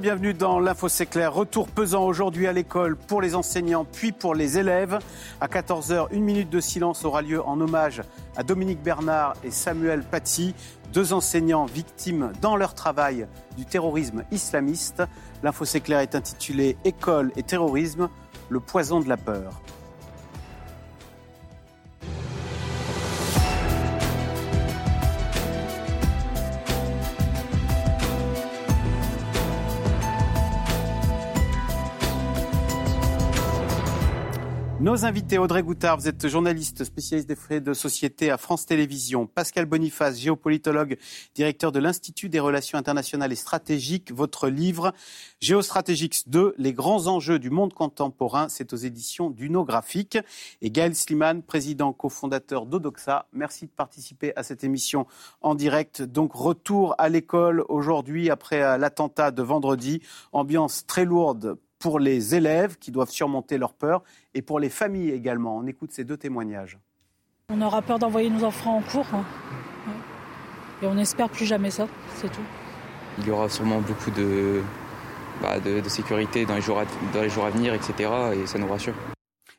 Bienvenue dans l'Info C'est clair. Retour pesant aujourd'hui à l'école pour les enseignants puis pour les élèves. À 14h, une minute de silence aura lieu en hommage à Dominique Bernard et Samuel Paty, deux enseignants victimes dans leur travail du terrorisme islamiste. L'Info C'est clair est intitulé École et terrorisme, le poison de la peur. Nos invités, Audrey Goutard, vous êtes journaliste spécialiste des frais de société à France Télévisions. Pascal Boniface, géopolitologue, directeur de l'Institut des relations internationales et stratégiques. Votre livre, Géostratégiques 2, les grands enjeux du monde contemporain, c'est aux éditions d'Unographique. Et Gaël Sliman, président cofondateur d'Odoxa. Merci de participer à cette émission en direct. Donc, retour à l'école aujourd'hui après l'attentat de vendredi. Ambiance très lourde pour les élèves qui doivent surmonter leur peur et pour les familles également. On écoute ces deux témoignages. On aura peur d'envoyer nos enfants en cours. Hein. Et on espère plus jamais ça, c'est tout. Il y aura sûrement beaucoup de, bah, de, sécurité dans les, jours à, dans les jours à venir, etc. Et ça nous rassure.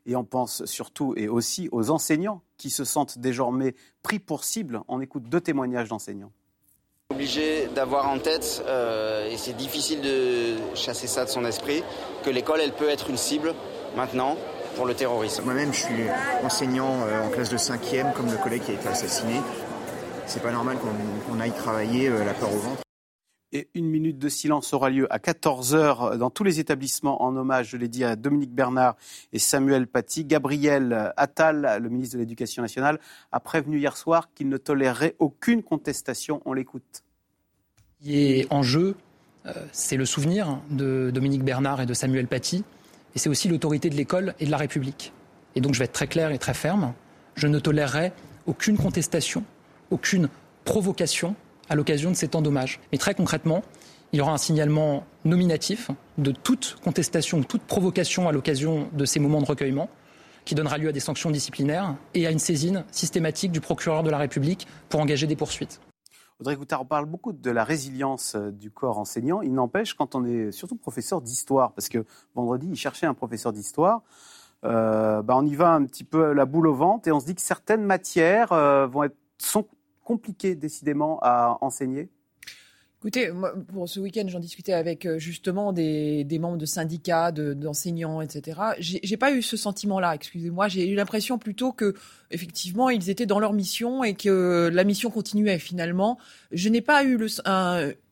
Et on pense surtout et aussi aux enseignants qui se sentent désormais pris pour cible. On écoute deux témoignages d'enseignants. Obligé d'avoir en tête, euh, et c'est difficile de chasser ça de son esprit, que l'école, elle peut être une cible maintenant pour le terrorisme. Moi-même, je suis enseignant euh, en classe de 5e, comme le collègue qui a été assassiné. C'est pas normal qu'on aille travailler euh, la peur au ventre. Et une minute de silence aura lieu à 14h dans tous les établissements en hommage, je l'ai dit, à Dominique Bernard et Samuel Paty. Gabriel Attal, le ministre de l'Éducation nationale, a prévenu hier soir qu'il ne tolérerait aucune contestation. On l'écoute. Qui est en jeu, euh, c'est le souvenir de Dominique Bernard et de Samuel Paty, et c'est aussi l'autorité de l'école et de la République. Et donc je vais être très clair et très ferme. Je ne tolérerai aucune contestation, aucune provocation à l'occasion de ces temps d'hommage. Mais très concrètement, il y aura un signalement nominatif de toute contestation, toute provocation à l'occasion de ces moments de recueillement qui donnera lieu à des sanctions disciplinaires et à une saisine systématique du procureur de la République pour engager des poursuites. Audrey Goutard, on parle beaucoup de la résilience euh, du corps enseignant. Il n'empêche, quand on est surtout professeur d'histoire, parce que vendredi, il cherchait un professeur d'histoire, euh, bah, on y va un petit peu la boule au ventre et on se dit que certaines matières euh, vont être, sont compliquées décidément à enseigner? Écoutez, pour ce week-end, j'en discutais avec euh, justement des, membres de syndicats, d'enseignants, etc. J'ai pas eu ce sentiment-là, excusez-moi. J'ai eu l'impression plutôt que, effectivement, ils étaient dans leur mission et que la mission continuait finalement. Je n'ai pas eu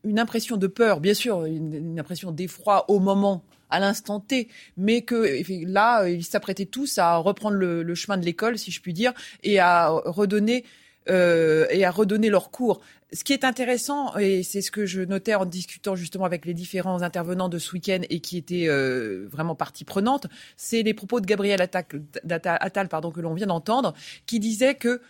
une impression de peur, bien sûr, une, impression d'effroi au moment à l'instant T, mais que là, ils s'apprêtaient tous à reprendre le, chemin de l'école, si je puis dire, et à redonner euh, et à redonner leur cours. Ce qui est intéressant, et c'est ce que je notais en discutant justement avec les différents intervenants de ce week-end et qui étaient euh, vraiment partie prenante, c'est les propos de Gabriel Attal, pardon, que l'on vient d'entendre, qui disait que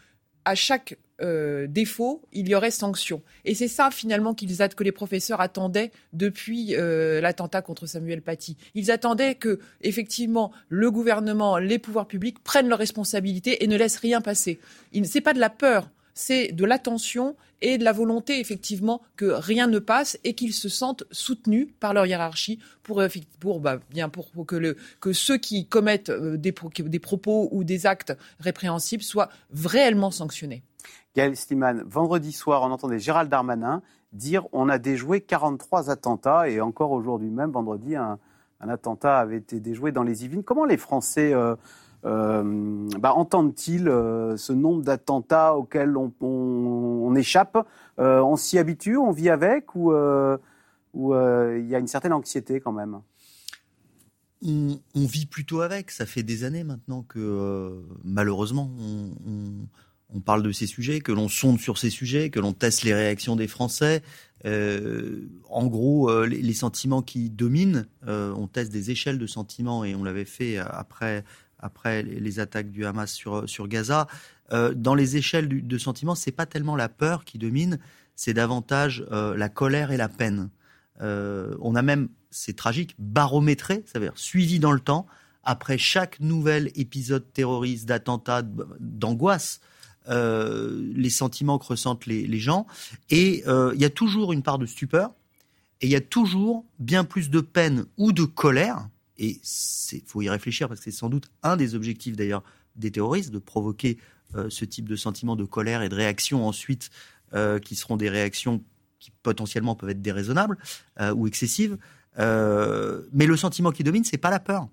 à chaque euh, défaut, il y aurait sanction. Et c'est ça finalement qu'ils que les professeurs attendaient depuis l'attentat contre Samuel Paty. Ils attendaient que effectivement le gouvernement, les pouvoirs publics prennent leurs responsabilités et ne laissent rien passer. Ce n'est pas de la peur c'est de l'attention et de la volonté effectivement que rien ne passe et qu'ils se sentent soutenus par leur hiérarchie pour, pour bah, bien pour, que, ceux qui commettent euh, des propos ou des actes répréhensibles soient réellement sanctionnés. Gaël Sliman, vendredi soir, on entendait Gérald Darmanin dire on a déjoué 43 attentats et encore aujourd'hui même, vendredi, un, attentat avait été déjoué dans les Yvelines. Comment les Français euh, euh, bah, entendent-ils euh, ce nombre d'attentats auxquels on, échappe? On s'y habitue, on vit avec ou il y a une certaine anxiété quand même? On, vit plutôt avec. Ça fait des années maintenant que malheureusement on, parle de ces sujets, que l'on sonde sur ces sujets, que l'on teste les réactions des Français. en gros, les, sentiments qui dominent, on teste des échelles de sentiments et on l'avait fait après après les attaques du Hamas sur, sur Gaza. Euh, dans les échelles de sentiments, c'est pas tellement la peur qui domine, c'est davantage euh, la colère et la peine. Euh, on a même, c'est tragique, barométré, ça veut dire suivi dans le temps, après chaque nouvel épisode terroriste, d'attentat, d'angoisse, les sentiments que ressentent les, gens. Et il y a toujours une part de stupeur, Et il y a toujours bien plus de peine ou de colère, et il faut y réfléchir parce que c'est sans doute un des objectifs d'ailleurs des terroristes, de provoquer euh, ce type de sentiment de colère et de réaction ensuite, euh, qui seront des réactions qui potentiellement peuvent être déraisonnables euh, ou excessives. mais le sentiment qui domine, c'est pas la peur.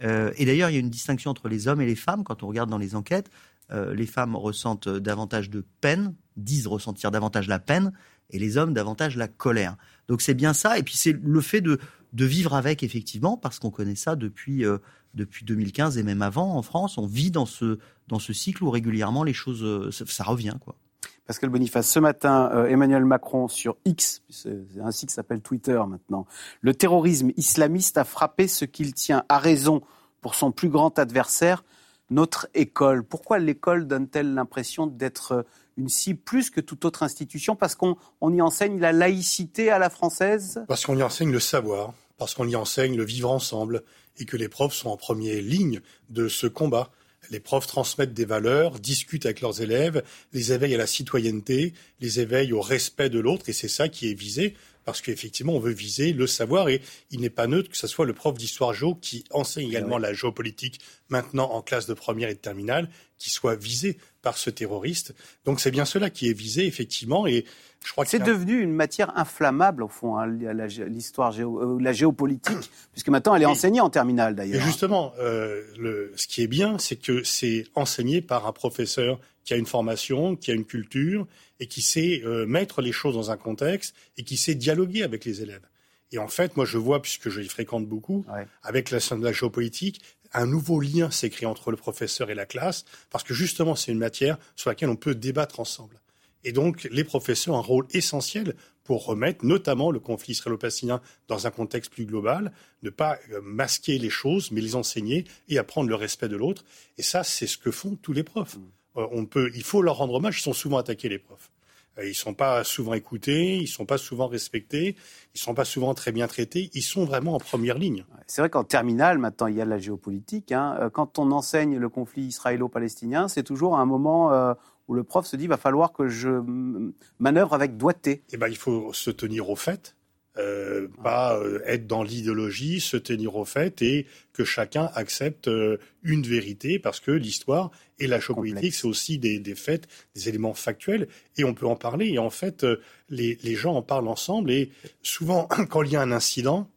et d'ailleurs, il y a une distinction entre les hommes et les femmes quand on regarde dans les enquêtes. Les femmes ressentent davantage de peine, disent ressentir davantage la peine, et les hommes davantage la colère. Donc c'est bien ça. Et puis c'est le fait de, vivre avec, effectivement, parce qu'on connaît ça depuis, euh, depuis 2015 et même avant en France. On vit dans ce, dans ce cycle où régulièrement les choses, euh, ça, revient. quoi. Pascal Boniface, ce matin, euh, Emmanuel Macron sur X, c'est ainsi que s'appelle Twitter maintenant, le terrorisme islamiste a frappé ce qu'il tient à raison pour son plus grand adversaire, notre école. Pourquoi l'école donne-t-elle l'impression d'être une cible plus que toute autre institution? Parce qu'on y enseigne la laïcité à la française? Parce qu'on y enseigne le savoir, parce qu'on y enseigne le vivre ensemble, et que les profs sont en première ligne de ce combat. Les profs transmettent des valeurs, discutent avec leurs élèves, les éveillent à la citoyenneté, les éveillent au respect de l'autre, et c'est ça qui est visé parce qu'effectivement, on veut viser le savoir et il n'est pas neutre que ce soit le prof d'histoire géo qui enseigne également la géopolitique maintenant en classe de première et de terminale qui soit visé par ce terroriste. Donc c'est bien cela qui est visé effectivement et je crois que c'est devenu une matière inflammable au fond hein, l'histoire géo, euh, la géopolitique puisque maintenant elle est enseignée en terminale d'ailleurs. Et justement, euh, le, ce qui est bien, c'est que c'est enseigné par un professeur qui a une formation, qui a une culture et qui sait euh, mettre les choses dans un contexte et qui sait dialoguer avec les élèves. Et en fait, moi, je vois, puisque je les fréquente beaucoup, avec la, la géopolitique, un nouveau lien s'écrit entre le professeur et la classe, parce que justement, c'est une matière sur laquelle on peut débattre ensemble. Et donc, les professeurs ont un rôle essentiel pour remettre notamment le conflit israélo-palestinien dans un contexte plus global, ne pas euh, masquer les choses, mais les enseigner et apprendre le respect de l'autre. Et ça, c'est ce que font tous les profs. Mm. Euh, on peut, il faut leur rendre hommage. Ils sont souvent attaqués, les profs. Euh, ils sont pas souvent écoutés, ils sont pas souvent respectés, ils sont pas souvent très bien traités. Ils sont vraiment en première ligne. C'est vrai qu'en terminale, maintenant, il y a de la géopolitique. Hein. Euh, quand on enseigne le conflit israélo-palestinien, c'est toujours un moment où le prof se dit, va falloir que je manœuvre avec doigté. Eh ben, il faut se tenir au fait euh, pas euh, être dans l'idéologie, se tenir au fait et que chacun accepte euh, une vérité parce que l'histoire et la géopolitique, c'est aussi des, des, faits, des éléments factuels et on peut en parler. Et en fait, les, les gens en parlent ensemble et souvent, quand il y a un incident,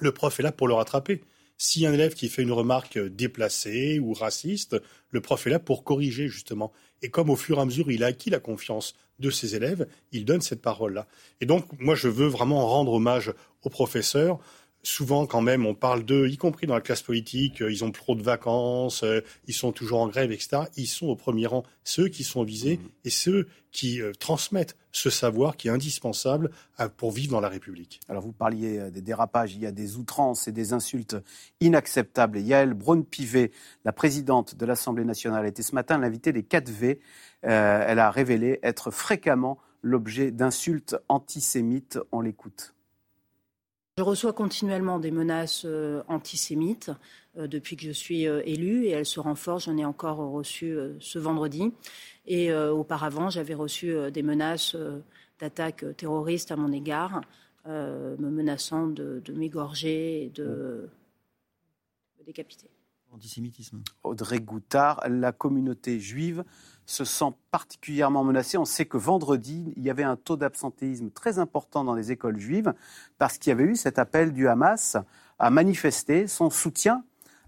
le prof est là pour le rattraper. Si un élève qui fait une remarque déplacée ou raciste, le prof est là pour corriger justement. Et comme au fur et à mesure il a acquis la confiance de ses élèves, il donne cette parole-là. Et donc, moi, je veux vraiment rendre hommage aux professeurs. Souvent, quand même, on parle d'eux, y compris dans la classe politique, euh, ils ont trop de vacances, euh, ils sont toujours en grève, etc. Ils sont au premier rang, ceux qui sont visés mmh. et ceux qui euh, transmettent ce savoir qui est indispensable pour vivre dans la République. Alors, vous parliez des dérapages, il y a des outrances et des insultes inacceptables. Et Yael Braun-Pivet, la présidente de l'Assemblée nationale, était ce matin l'invitée des 4V euh, elle a révélé être fréquemment l'objet d'insultes antisémites. On l'écoute. Je reçois continuellement des menaces euh, antisémites euh, depuis que je suis élue et elles se renforcent. J'en ai encore reçu ce vendredi. Et auparavant, j'avais reçu des menaces d'attaques terroristes à mon égard, me menaçant de, m'égorger et de me décapiter. Antisémitisme. Audrey Goutard, la communauté juive se sent particulièrement menacée. On sait que vendredi, il y avait un taux d'absentéisme très important dans les écoles juives parce qu'il y avait eu cet appel du Hamas à manifester son soutien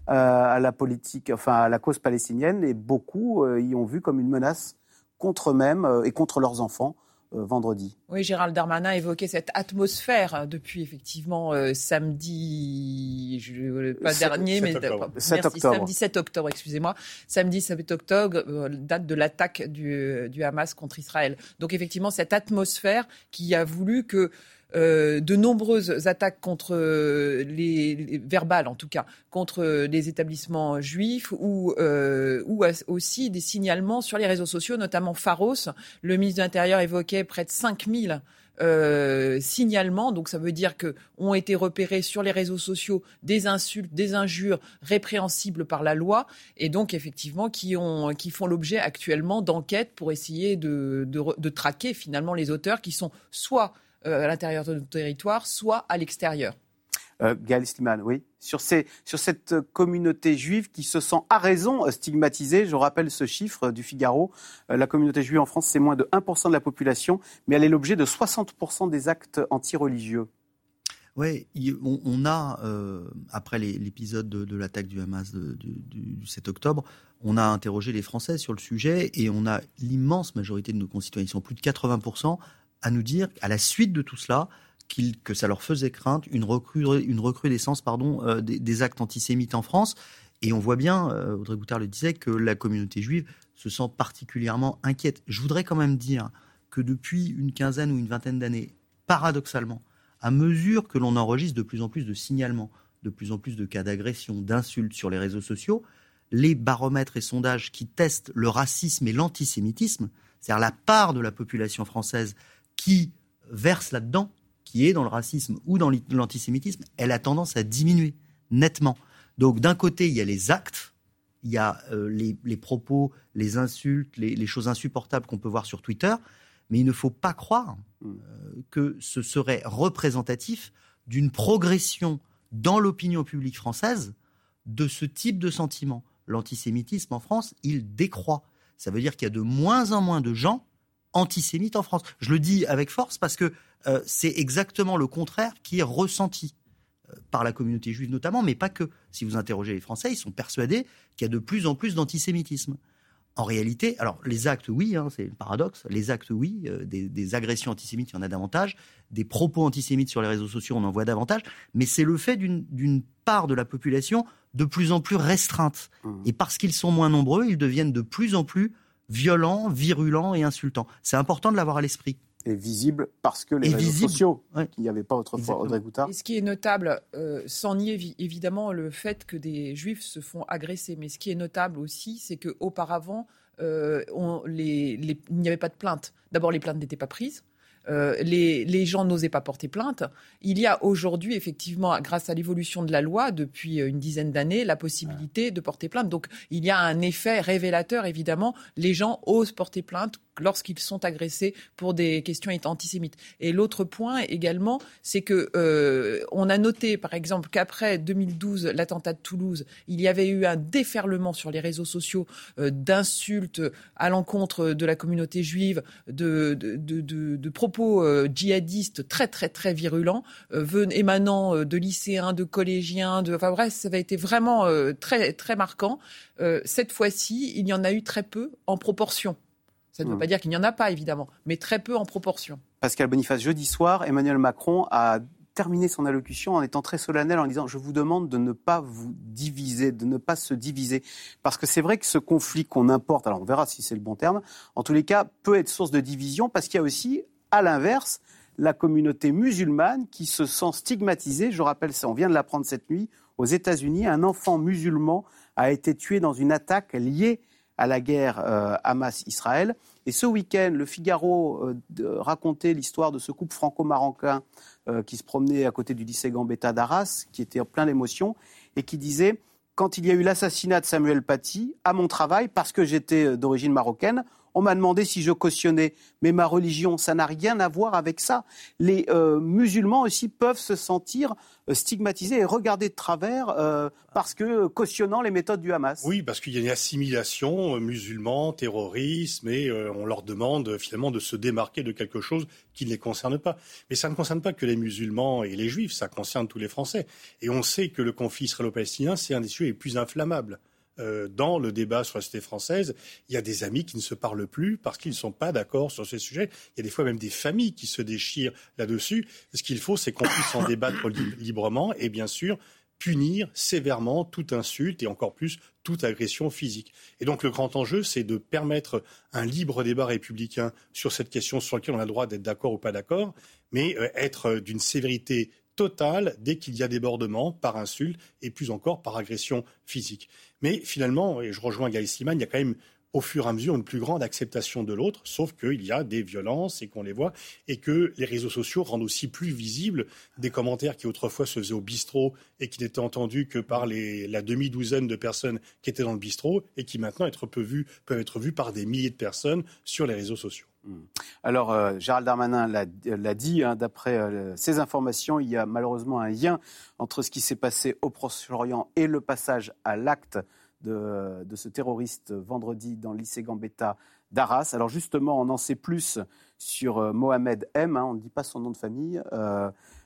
euh, à la politique, enfin à la cause palestinienne, et beaucoup euh, y ont vu comme une menace contre eux-mêmes euh, et contre leurs enfants. Euh, vendredi. Oui, Gérald Darmanin évoquait cette atmosphère hein, depuis effectivement euh, samedi, je, pas dernier, mais octobre. 7 octobre. samedi 7 octobre, excusez-moi. Samedi 7 octobre, euh, date de l'attaque du, du Hamas contre Israël. Donc effectivement, cette atmosphère qui a voulu que euh, de nombreuses attaques contre les, verbales en tout cas contre les établissements juifs ou euh, ou aussi des signalements sur les réseaux sociaux notamment Pharos. Le ministre de l'Intérieur évoquait près de 5000 euh, signalements, donc ça veut dire que ont été repérés sur les réseaux sociaux des insultes, des injures répréhensibles par la loi, et donc effectivement qui ont qui font l'objet actuellement d'enquêtes pour essayer de, de, de traquer finalement les auteurs qui sont soit à l'intérieur de notre territoire, soit à l'extérieur. Euh, Gaël Sliman, oui. Sur, ces, sur cette communauté juive qui se sent à raison stigmatisée, je rappelle ce chiffre du Figaro, euh, la communauté juive en France, c'est moins de 1% de la population, mais elle est l'objet de 60% des actes anti-religieux. Oui, on, a, euh, après l'épisode de, l'attaque du Hamas du, 7 octobre, on a interrogé les Français sur le sujet et on a l'immense majorité de nos concitoyens, ils sont plus de 80%, à nous dire, à la suite de tout cela, que ça leur faisait crainte une, recrudescence pardon, euh, des, actes antisémites en France. Et on voit bien, euh, Audrey Boutard le disait, que la communauté juive se sent particulièrement inquiète. Je voudrais quand même dire que depuis une quinzaine ou une vingtaine d'années, paradoxalement, à mesure que l'on enregistre de plus en plus de signalements, de plus en plus de cas d'agression, d'insultes sur les réseaux sociaux, les baromètres et sondages qui testent le racisme et l'antisémitisme, c'est-à-dire la part de la population française qui verse là-dedans, qui est dans le racisme ou dans l'antisémitisme, elle a tendance à diminuer nettement. Donc d'un côté, il y a les actes, il y a euh, les, propos, les insultes, les, choses insupportables qu'on peut voir sur Twitter, mais il ne faut pas croire euh, que ce serait représentatif d'une progression dans l'opinion publique française de ce type de sentiment. L'antisémitisme en France, il décroît. Ça veut dire qu'il y a de moins en moins de gens antisémites en France. Je le dis avec force parce que euh, c'est exactement le contraire qui est ressenti euh, par la communauté juive notamment, mais pas que. Si vous interrogez les Français, ils sont persuadés qu'il y a de plus en plus d'antisémitisme. En réalité, alors les actes, oui, hein, c'est le paradoxe. Les actes, oui, euh, des, agressions antisémites, il y en a davantage. Des propos antisémites sur les réseaux sociaux, on en voit davantage. Mais c'est le fait d'une part de la population de plus en plus restreinte. Mmh. Et parce qu'ils sont moins nombreux, ils deviennent de plus en plus violents, virulents et insultants. C'est important de l'avoir à l'esprit est visible parce que les réseaux sociaux, qu'il n'y avait pas autrefois, Audrey Goutard. Et ce qui est notable, euh, sans nier évidemment le fait que des juifs se font agresser, mais ce qui est notable aussi, c'est qu'auparavant, euh, il n'y avait pas de plainte. D'abord, les plaintes n'étaient pas prises. Euh, les, gens n'osaient pas porter plainte. Il y a aujourd'hui, effectivement, grâce à l'évolution de la loi depuis une dizaine d'années, la possibilité de porter plainte. Donc, il y a un effet révélateur, évidemment. Les gens osent porter plainte lorsqu'ils sont agressés pour des questions antisémites. Et l'autre point également, c'est que euh, on a noté, par exemple, qu'après 2012, l'attentat de Toulouse, il y avait eu un déferlement sur les réseaux sociaux euh, d'insultes à l'encontre de la communauté juive, de, de, de, de propos euh, djihadistes très très très virulents, émanant de lycéens, de collégiens, de, enfin bref, ça avait été vraiment très très marquant. cette fois-ci, il y en a eu très peu en proportion. Ça ne veut hmm. pas dire qu'il n'y en a pas, évidemment, mais très peu en proportion. Pascal Boniface, jeudi soir, Emmanuel Macron a terminé son allocution en étant très solennel en disant je vous demande de ne pas vous diviser, de ne pas se diviser parce que c'est vrai que ce conflit qu'on importe, alors on verra si c'est le bon terme, en tous les cas peut être source de division parce qu'il y a aussi à l'inverse la communauté musulmane qui se sent stigmatisée. Je rappelle ça, on vient de l'apprendre cette nuit aux États-Unis, un enfant musulman a été tué dans une attaque liée à la guerre euh, Hamas-Israël. Et ce week-end, le Figaro euh, racontait l'histoire de ce couple franco-marocain euh, qui se promenait à côté du lycée Gambetta d'Arras, qui était plein d'émotions, et qui disait quand il y a eu l'assassinat de Samuel Paty, à mon travail, parce que j'étais d'origine marocaine, on m'a demandé si je cautionnais, mais ma religion, ça n'a rien à voir avec ça. Les euh, musulmans aussi peuvent se sentir euh, stigmatisés et regardés de travers euh, parce que cautionnant les méthodes du Hamas. Oui, parce qu'il y a une assimilation musulman, terrorisme, et on leur demande finalement de se démarquer de quelque chose qui ne les concerne pas. Mais ça ne concerne pas que les musulmans et les juifs, ça concerne tous les Français. Et on sait que le conflit israélo-palestinien, c'est un des sujets les plus inflammables. Euh, dans le débat sur la société française, il y a des amis qui ne se parlent plus parce qu'ils ne sont pas d'accord sur ces sujets. Il y a des fois même des familles qui se déchirent là-dessus. Ce qu'il faut, c'est qu'on puisse en débattre librement et bien sûr punir sévèrement toute insulte et encore plus toute agression physique. Et donc le grand enjeu, c'est de permettre un libre débat républicain sur cette question sur laquelle on a le droit d'être d'accord ou pas d'accord, mais euh, être d'une sévérité totale dès qu'il y a débordement par insulte et plus encore par agression physique. Mais finalement, et je rejoins Gaël Slimane, il y a quand même au fur et à mesure une plus grande acceptation de l'autre, sauf qu'il y a des violences et qu'on les voit, et que les réseaux sociaux rendent aussi plus visibles des commentaires qui autrefois se faisaient au bistrot et qui n'étaient entendus que par la demi-douzaine de personnes qui étaient dans le bistrot et qui maintenant être peu vus, peuvent être vus par des milliers de personnes sur les réseaux sociaux. Hmm. Alors, euh, Gérald Darmanin l'a dit, hein, d'après euh, ces informations, il y a malheureusement un lien entre ce qui s'est passé au Proche-Orient et le passage à l'acte de, ce terroriste vendredi dans le Gambetta d'Arras. Alors justement, on en sait plus sur euh, Mohamed M, hein, on ne dit pas son nom de famille.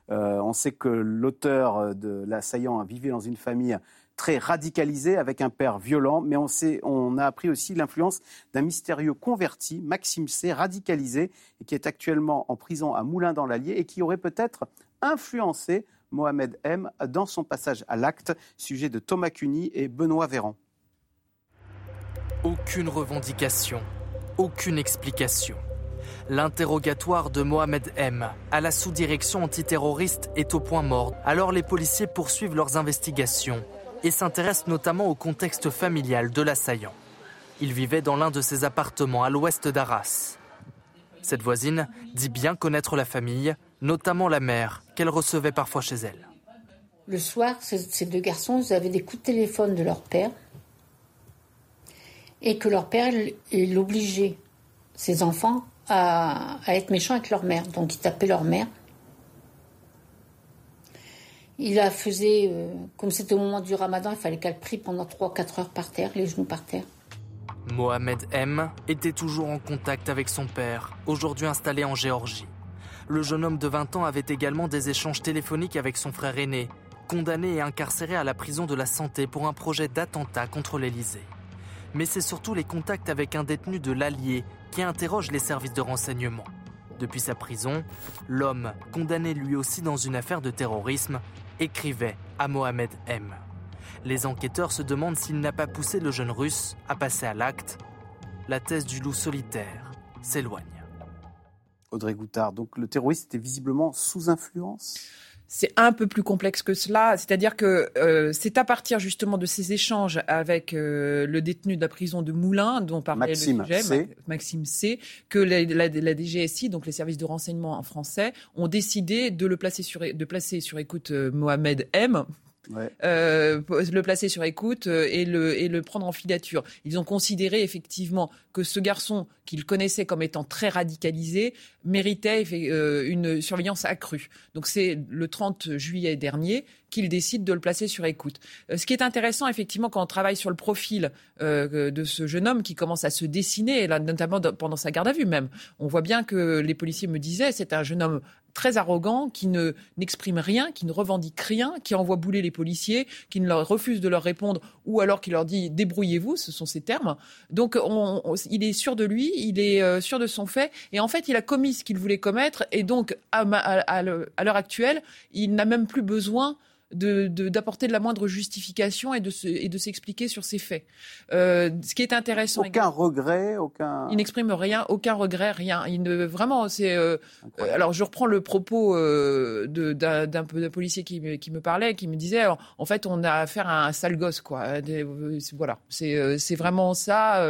on sait que l'auteur de l'assaillant vivait dans une famille très radicalisé, avec un père violent, mais on, sait, on a appris aussi l'influence d'un mystérieux converti, Maxime C, radicalisé, qui est actuellement en prison à Moulins dans l'Allier, et qui aurait peut-être influencé Mohamed M dans son passage à l'acte, sujet de Thomas Cuny et Benoît Véran. Aucune revendication, aucune explication. L'interrogatoire de Mohamed M à la sous-direction antiterroriste est au point mort. Alors les policiers poursuivent leurs investigations et s'intéresse notamment au contexte familial de l'assaillant. Il vivait dans l'un de ses appartements à l'ouest d'Arras. Cette voisine dit bien connaître la famille, notamment la mère, qu'elle recevait parfois chez elle. Le soir, ces deux garçons avaient des coups de téléphone de leur père et que leur père l'obligeait, ses enfants, à, à être méchants avec leur mère. Donc ils tapaient leur mère il a faisait, euh, comme c'était au moment du ramadan, il fallait qu'elle prie pendant 3-4 heures par terre, les genoux par terre. Mohamed M était toujours en contact avec son père, aujourd'hui installé en Géorgie. Le jeune homme de 20 ans avait également des échanges téléphoniques avec son frère aîné, condamné et incarcéré à la prison de la santé pour un projet d'attentat contre l'Élysée. Mais c'est surtout les contacts avec un détenu de l'Allier qui interroge les services de renseignement. Depuis sa prison, l'homme, condamné lui aussi dans une affaire de terrorisme, écrivait à Mohamed M. Les enquêteurs se demandent s'il n'a pas poussé le jeune russe à passer à l'acte. La thèse du loup solitaire s'éloigne. Audrey Goutard, donc le terroriste était visiblement sous influence? C'est un peu plus complexe que cela. C'est-à-dire que euh, c'est à partir justement de ces échanges avec euh, le détenu de la prison de Moulins, dont parlait Maxime le sujet, C. Maxime C, que la, la, DGSI, donc les services de renseignement en français, ont décidé de le placer sur, de placer sur écoute euh, Mohamed M, euh, le placer sur écoute euh, et le, et le prendre en filature. Ils ont considéré effectivement que ce garçon qu'ils connaissaient comme étant très radicalisé méritait euh, une surveillance accrue. Donc c'est le 30 juillet dernier qu'il décide de le placer sur écoute. ce qui est intéressant effectivement quand on travaille sur le profil de ce jeune homme qui commence à se dessiner, notamment pendant sa garde à vue même, on voit bien que les policiers me disaient c'est un jeune homme très arrogant, qui ne n'exprime rien, qui ne revendique rien, qui envoie bouler les policiers, qui ne leur refuse de leur répondre, ou alors qui leur dit débrouillez-vous, ce sont ces termes. Donc il est sûr de lui, il est euh, sûr de son fait, et en fait il a commis ce qu'il voulait commettre, et donc à l'heure actuelle, il n'a même plus besoin d'apporter de, la moindre justification et de, et de s'expliquer sur ses faits. Euh, ce qui est intéressant. Aucun regret, aucun. Il n'exprime rien, aucun regret, rien. Il ne vraiment, c'est. Euh, alors je reprends le propos euh, d'un policier qui me, qui me parlait, qui me disait, en fait, on a affaire à un sale gosse, quoi. voilà, c'est vraiment ça.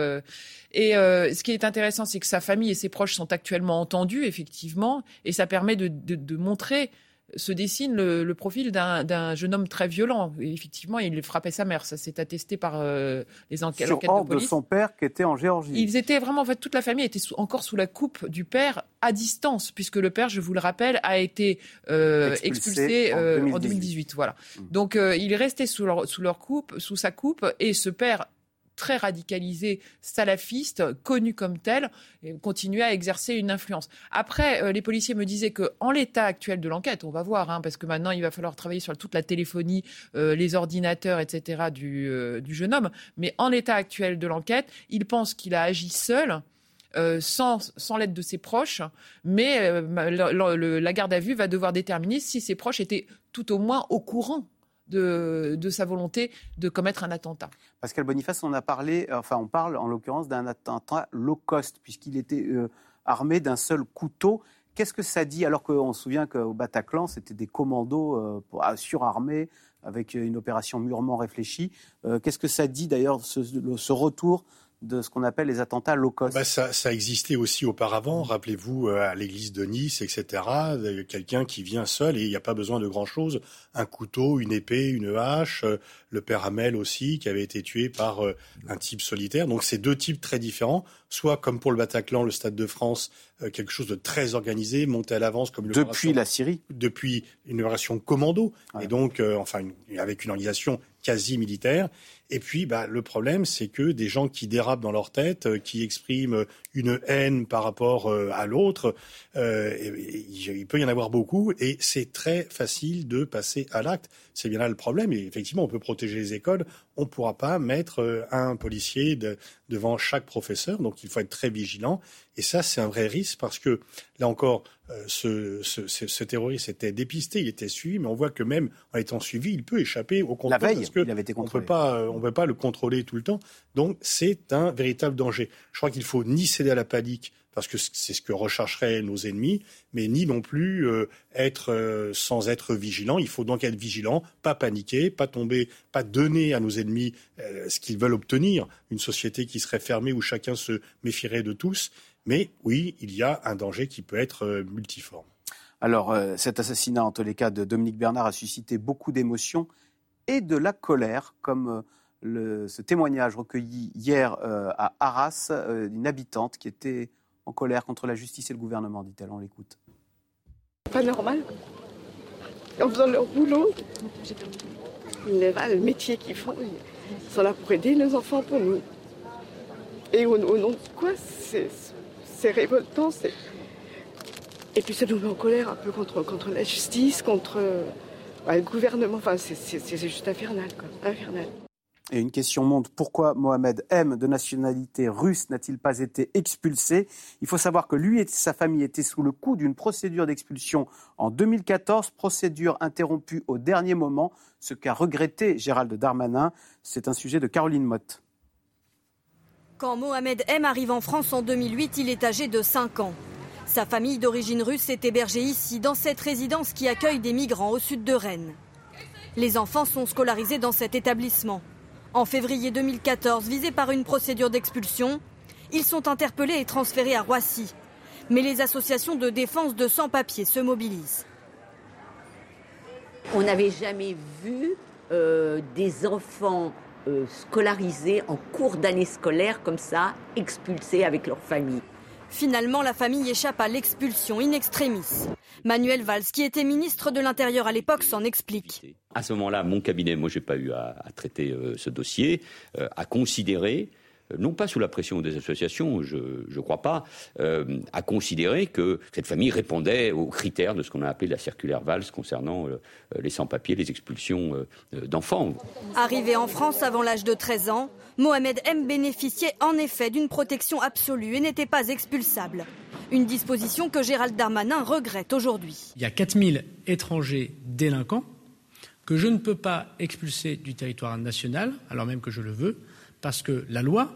Et ce qui est intéressant, c'est que sa famille et ses proches sont actuellement entendus, effectivement, et ça permet de, de, de montrer se dessine le, profil d'un jeune homme très violent. effectivement, il frappait sa mère. Ça s'est attesté par euh, les enquêtes, Sur de police. de son père qui était en Géorgie. Ils étaient vraiment, en fait, toute la famille était encore sous la coupe du père à distance, puisque le père, je vous le rappelle, a été euh, expulsé, en, 2018. Euh, voilà. Mmh. Donc, il est resté sous sous leur coupe, sous sa coupe, et ce père très radicalisé, salafiste, connu comme tel, et continuait à exercer une influence. Après, euh, les policiers me disaient que en l'état actuel de l'enquête, on va voir, hein, parce que maintenant il va falloir travailler sur toute la téléphonie, euh, les ordinateurs, etc. Euh, du, jeune homme, mais en l'état actuel de l'enquête, il pense qu'il a agi seul. sans, sans l'aide de ses proches, mais la garde à vue va devoir déterminer si ses proches étaient tout au moins au courant de, sa volonté de commettre un attentat. Pascal Boniface, on a parlé, enfin on parle en l'occurrence d'un attentat low cost, puisqu'il était euh, armé d'un seul couteau. Qu'est-ce que ça dit alors qu'on se souvient qu'au Bataclan, c'était des commandos euh, ah, surarmés avec une opération mûrement réfléchie euh, Qu'est-ce que ça dit d'ailleurs, ce, retour de ce qu'on appelle les attentats low cost. Bah ça, ça, existait aussi auparavant. Rappelez-vous euh, à l'église de Nice, etc. Quelqu'un qui vient seul et il n'y a pas besoin de grand-chose. Un couteau, une épée, une hache. Le père Hamel aussi, qui avait été tué par euh, un type solitaire. Donc c'est deux types très différents. soit comme pour le Bataclan, le Stade de France, euh, quelque chose de très organisé, monté à l'avance comme depuis la Syrie, depuis une opération commando, et donc euh, enfin avec une organisation quasi militaire. Et puis, bah, le problème, c'est que des gens qui dérapent dans leur tête, euh, qui expriment une haine par rapport euh, à l'autre, euh, il peut y en avoir beaucoup, et c'est très facile de passer à l'acte. C'est bien là le problème. Et effectivement, on peut protéger les écoles, on ne pourra pas mettre un policier devant chaque professeur, donc il faut être très vigilant. Et ça, c'est un vrai risque parce que, là encore, ce, ce, ce, terroriste était dépisté, il était suivi, mais on voit que même en étant suivi, il peut échapper au contrôle. La veille, parce que il avait été contrôlé. On pas, on peut pas le contrôler tout le temps. Donc, c'est un véritable danger. Je crois qu'il faut ni céder à la panique, parce que c'est ce que rechercheraient nos ennemis, mais ni non plus euh, être euh, sans être vigilant. Il faut donc être vigilant, pas paniquer, pas tomber, pas donner à nos ennemis euh, ce qu'ils veulent obtenir, une société qui serait fermée où chacun se méfierait de tous. Mais oui, il y a un danger qui peut être multiforme. Alors, cet assassinat, en tous les cas, de Dominique Bernard a suscité beaucoup d'émotions et de la colère, comme ce témoignage recueilli hier à Arras d'une habitante qui était en colère contre la justice et le gouvernement, dit-elle. On l'écoute. Pas normal. En faisant leur boulot, le métier qu'ils font, ils sont là pour aider nos enfants, pour nous. Et au, nom de quoi C'est révoltant. Et puis ça nous met en colère un peu contre, contre la justice, contre bah, le gouvernement. Enfin, c'est juste infernal, quoi. Infernal. Et une question monte, pourquoi Mohamed M, de nationalité russe, n'a-t-il pas été expulsé Il faut savoir que lui et sa famille étaient sous le coup d'une procédure d'expulsion en 2014, procédure interrompue au dernier moment, ce qu'a regretté Gérald Darmanin. C'est un sujet de Caroline Motte. Quand Mohamed M arrive en France en 2008, il est âgé de 5 ans. Sa famille d'origine russe est hébergée ici, dans cette résidence qui accueille des migrants au sud de Rennes. Les enfants sont scolarisés dans cet établissement. En février 2014, visés par une procédure d'expulsion, ils sont interpellés et transférés à Roissy. Mais les associations de défense de sans-papiers se mobilisent. On n'avait jamais vu euh, des enfants euh, scolarisés en cours d'année scolaire comme ça, expulsés avec leur famille. Finalement, la famille échappe à l'expulsion in extremis. Manuel Valls, qui était ministre de l'Intérieur à l'époque, s'en explique. À ce moment-là, mon cabinet, moi, j'ai pas eu à, traiter euh, ce dossier, euh, a considéré non pas sous la pression des associations, je ne crois pas, euh, à considérer que cette famille répondait aux critères de ce qu'on a appelé la circulaire Valls concernant euh, les sans-papiers, les expulsions d'enfants. Arrivé en France avant l'âge de 13 ans, Mohamed M bénéficiait en effet d'une protection absolue et n'était pas expulsable. Une disposition que Gérald Darmanin regrette aujourd'hui. Il y a 4000 étrangers délinquants que je ne peux pas expulser du territoire national, alors même que je le veux, parce que la loi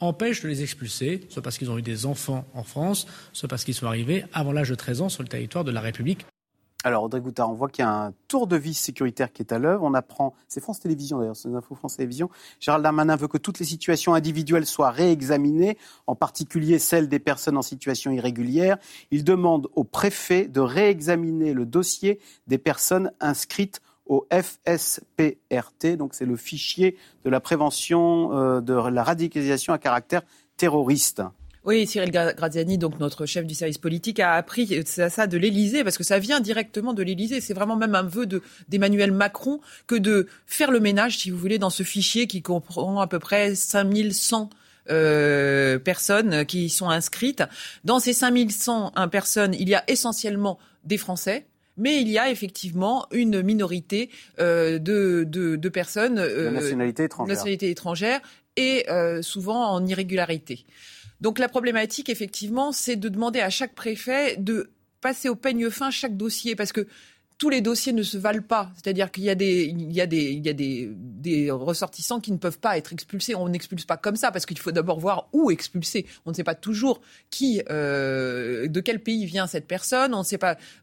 empêche de les expulser, soit parce qu'ils ont eu des enfants en France, soit parce qu'ils sont arrivés avant l'âge de 13 ans sur le territoire de la République. Alors, Audrey Goutard, on voit qu'il y a un tour de vis sécuritaire qui est à l'œuvre. On apprend, c'est France Télévisions d'ailleurs, c'est infos France Télévisions. Gérald Darmanin veut que toutes les situations individuelles soient réexaminées, en particulier celles des personnes en situation irrégulière. Il demande au préfet de réexaminer le dossier des personnes inscrites au FSPRT, donc c'est le fichier de la prévention euh, de la radicalisation à caractère terroriste. Oui, Cyril Graziani, donc notre chef du service politique, a appris ça, de l'Élysée, parce que ça vient directement de l'Élysée. C'est vraiment même un vœu d'Emmanuel Macron que de faire le ménage, si vous voulez, dans ce fichier qui comprend à peu près 5100 euh, personnes qui sont inscrites. Dans ces 5100 personnes, il y a essentiellement des Français, mais il y a effectivement une minorité euh, de, de, personnes euh, de nationalité étrangère, nationalité étrangère et euh, souvent en irrégularité. Donc la problématique, effectivement, c'est de demander à chaque préfet de passer au peigne fin chaque dossier, parce que tous les dossiers ne se valent pas. C'est-à-dire qu'il y a des, il y a des, il y a des, des ressortissants qui ne peuvent pas être expulsés. On n'expulse pas comme ça parce qu'il faut d'abord voir où expulser. On ne sait pas toujours qui, euh, de quel pays vient cette personne. On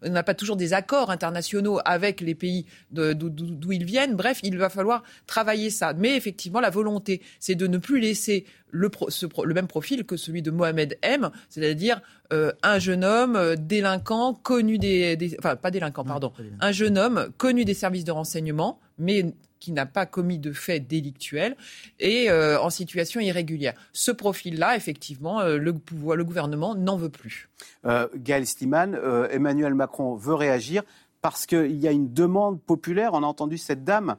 on n'a pas toujours des accords internationaux avec les pays d'où ils viennent. Bref, il va falloir travailler ça. Mais effectivement, la volonté, c'est de ne plus laisser le, le, même profil que celui de Mohamed M, c'est-à-dire euh, un jeune homme euh, délinquant connu des, enfin pas délinquant, pardon, un jeune homme connu des services de renseignement, mais qui n'a pas commis de fait délictuel et euh, en situation irrégulière. Ce profil-là, effectivement, euh, le, pouvoir, le gouvernement n'en veut plus. Euh, Gaël Stiman, Emmanuel Macron veut réagir parce qu'il y a une demande populaire. On a entendu cette dame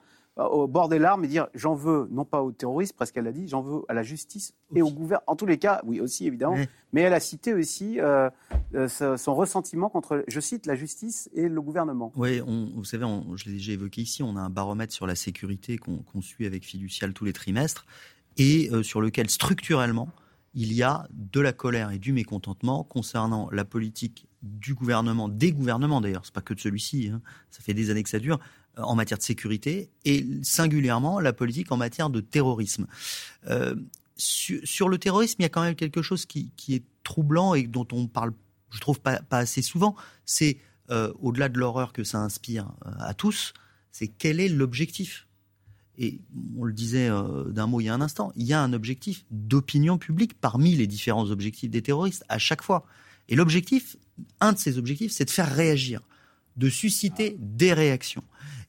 au bord des larmes et dire j'en veux, non pas aux terroristes, presque elle a dit, j'en veux à la justice et au gouvernement. En tous les cas, oui, aussi évidemment, mais elle a cité aussi euh, euh, son ressentiment contre, je cite, la justice et le gouvernement. Oui, vous savez, je l'ai déjà évoqué ici, on a un baromètre sur la sécurité qu'on suit avec Fiducial tous les trimestres et euh, sur lequel structurellement, il y a de la colère et du mécontentement concernant la politique du gouvernement, des gouvernements d'ailleurs, c'est pas que de celui-ci, hein. ça fait des années que ça dure, en matière de sécurité et singulièrement la politique en matière de terrorisme. Euh, sur, le terrorisme, il y a quand même quelque chose qui, est troublant et dont on parle, je trouve, pas, assez souvent. C'est euh, au-delà de l'horreur que ça inspire euh, à tous, c'est quel est l'objectif et on le disait d'un mot il y a un instant, il y a un objectif d'opinion publique parmi les différents objectifs des terroristes à chaque fois. Et l'objectif, un de ces objectifs, c'est de faire réagir, de susciter des réactions.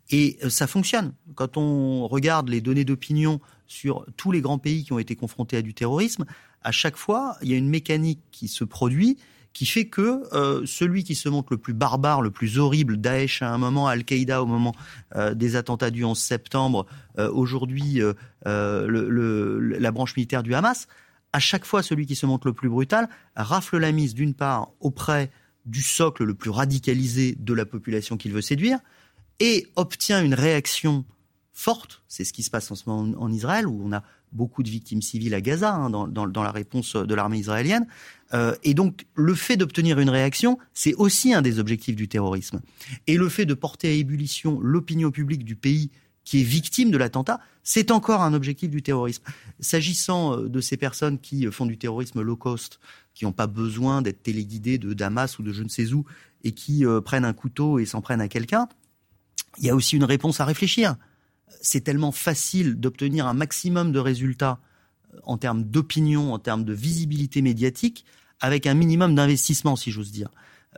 Et euh, ça fonctionne. Quand on regarde les données d'opinion sur tous les grands pays qui ont été confrontés à du terrorisme, à chaque fois, il y a une mécanique qui se produit qui fait que euh, celui qui se montre le plus barbare, le plus horrible, Daesh à un moment, Al-Qaïda au moment euh, des attentats du 11 septembre, aujourd'hui la branche militaire du Hamas, à chaque fois celui qui se montre le plus brutal rafle la mise d'une part auprès du socle le plus radicalisé de la population qu'il veut séduire, et obtient une réaction forte. C'est ce qui se passe en ce moment en Israël, où on a beaucoup de victimes civiles à Gaza hein, dans, la réponse de l'armée israélienne. Euh, et donc, le fait d'obtenir une réaction, c'est aussi un des objectifs du terrorisme. Et le fait de porter à ébullition l'opinion publique du pays qui est victime de l'attentat, c'est encore un objectif du terrorisme. S'agissant euh, de ces personnes qui font du terrorisme low cost, qui n'ont pas besoin d'être téléguidées de Damas ou de je ne sais où, et qui euh, prennent un couteau et s'en prennent à quelqu'un, il y a aussi une réponse à réfléchir. C'est tellement facile d'obtenir un maximum de résultats euh, en termes d'opinion, en termes de visibilité médiatique, avec un minimum d'investissement, si j'ose dire.